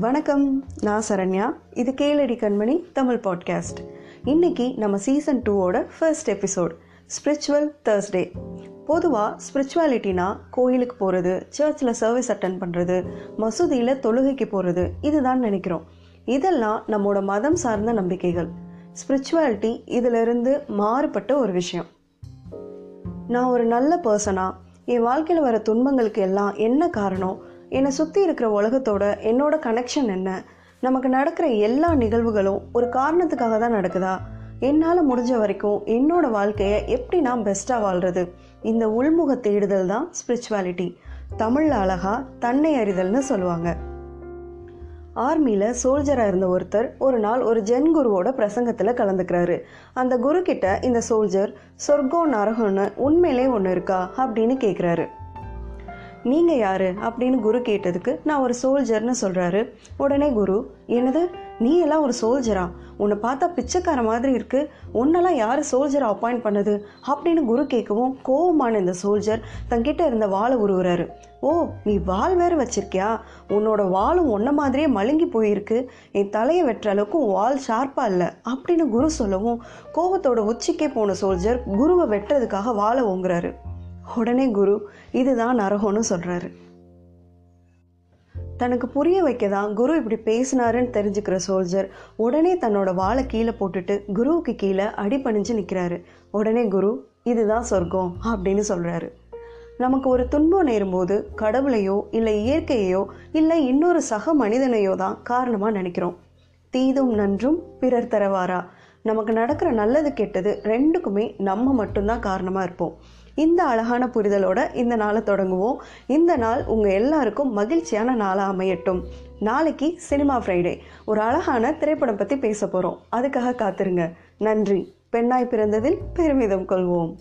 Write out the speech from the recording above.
வணக்கம் நான் சரண்யா. இது கேளடி கண்மணி தமிழ் பாட்காஸ்ட் இன்னைக்கு நம்ம சீசன் டூவோட ஃபர்ஸ்ட் எபிசோட் ஸ்பிரிச்சுவல் தேர்ஸ்டே பொதுவாக ஸ்பிரிச்சுவாலிட்டினா கோயிலுக்கு போகிறது சர்ச்சில் சர்வீஸ் அட்டன் பண்ணுறது மசூதியில் தொழுகைக்கு போகிறது இதுதான் நினைக்கிறோம். இதெல்லாம் நம்மளோட மதம் சார்ந்த நம்பிக்கைகள். ஸ்பிரிச்சுவாலிட்டி இதிலிருந்து மாறுபட்ட ஒரு விஷயம். நான் ஒரு நல்ல பர்சனாக என் வாழ்க்கையில் வர துன்பங்களுக்கு எல்லாம் என்ன காரணம் என்னை சுற்றி இருக்கிற உலகத்தோட என்னோட கனெக்ஷன் என்ன? நமக்கு நடக்கிற எல்லா நிகழ்வுகளும் ஒரு காரணத்துக்காக தான் நடக்குதா? என்னால் முடிஞ்ச வரைக்கும் என்னோட வாழ்க்கையை எப்படி நான் பெஸ்ட்டாக வாழ்கிறது இந்த உள்முக தேடுதல் தான் ஸ்பிரிச்சுவாலிட்டி தமிழில் அழகா தன்னை அறிதல்னு சொல்லுவாங்க. ஆர்மியில் சோல்ஜராக இருந்த ஒருத்தர் ஒரு நாள் ஒரு ஜென் குருவோட பிரசங்கத்தில் கலந்துக்கிறாரு. அந்த குரு கிட்ட இந்த சோல்ஜர் சொர்க்கம் நரகம்னு உண்மையிலே ஒன்று இருக்கா? அப்படின்னு கேட்குறாரு நீங்கள் யார் அப்படின்னு குரு கேட்டதுக்கு நான் ஒரு சோல்ஜர்னு சொல்கிறாரு உடனே குரு என்னது? நீ எல்லாம் ஒரு சோல்ஜரா உன்னை பார்த்தா பிச்சைக்கார மாதிரி இருக்கு. உன்னெல்லாம் யார் சோல்ஜரை அப்பாயிண்ட் பண்ணது? அப்படின்னு குரு கேட்கவும் கோவமான இந்த சோல்ஜர் தங்கிட்ட இருந்த வாழை உருவுறாரு. ஓ நீ வால் வேறு வச்சிருக்கியா? உன்னோட வாளும் ஒன்ன மாதிரியே மழுங்கி போயிருக்கு. என் தலையை வெட்டுற அளவுக்கு வால் ஷார்ப்பாக இல்லை அப்படின்னு குரு சொல்லவும் கோபத்தோட உச்சிக்கே போன சோல்ஜர் குருவை வெட்டுறதுக்காக வாழை ஓங்குறாரு. உடனே குரு இதுதான் நரகம்னு சொல்கிறாரு தனக்கு புரிய வைக்க தான் குரு இப்படி பேசினாருன்னு தெரிஞ்சுக்கிற சோல்ஜர் உடனே தன்னோட வாழை கீழே போட்டுட்டு குருவுக்கு கீழே அடிபணிஞ்சு நிற்கிறாரு உடனே குரு இதுதான் சொர்க்கம் அப்படின்னு சொல்கிறாரு நமக்கு ஒரு துன்பம் நேரும்போது கடவுளையோ இல்லை இயற்கையையோ இல்லை இன்னொரு சக மனிதனையோ தான் காரணமாக நினைக்கிறோம். தீதும் நன்றும் பிறர் தரவாரா? நமக்கு நடக்கிற நல்லது கெட்டது ரெண்டுக்குமே நம்ம மட்டும்தான் காரணமாக இருப்போம். இந்த அழகான புரிதலோட இந்த நாளை தொடங்குவோம். இந்த நாள் உங்கள் எல்லாருக்கும் மகிழ்ச்சியான நாளாக அமையட்டும். நாளைக்கு சினிமா ஃப்ரைடே. ஒரு அழகான திரைப்படம் பற்றி பேச போகிறோம் அதுக்காக காத்திருங்க. நன்றி. பெண்ணாய் பிறந்ததில் பெருமிதம் கொள்வோம்.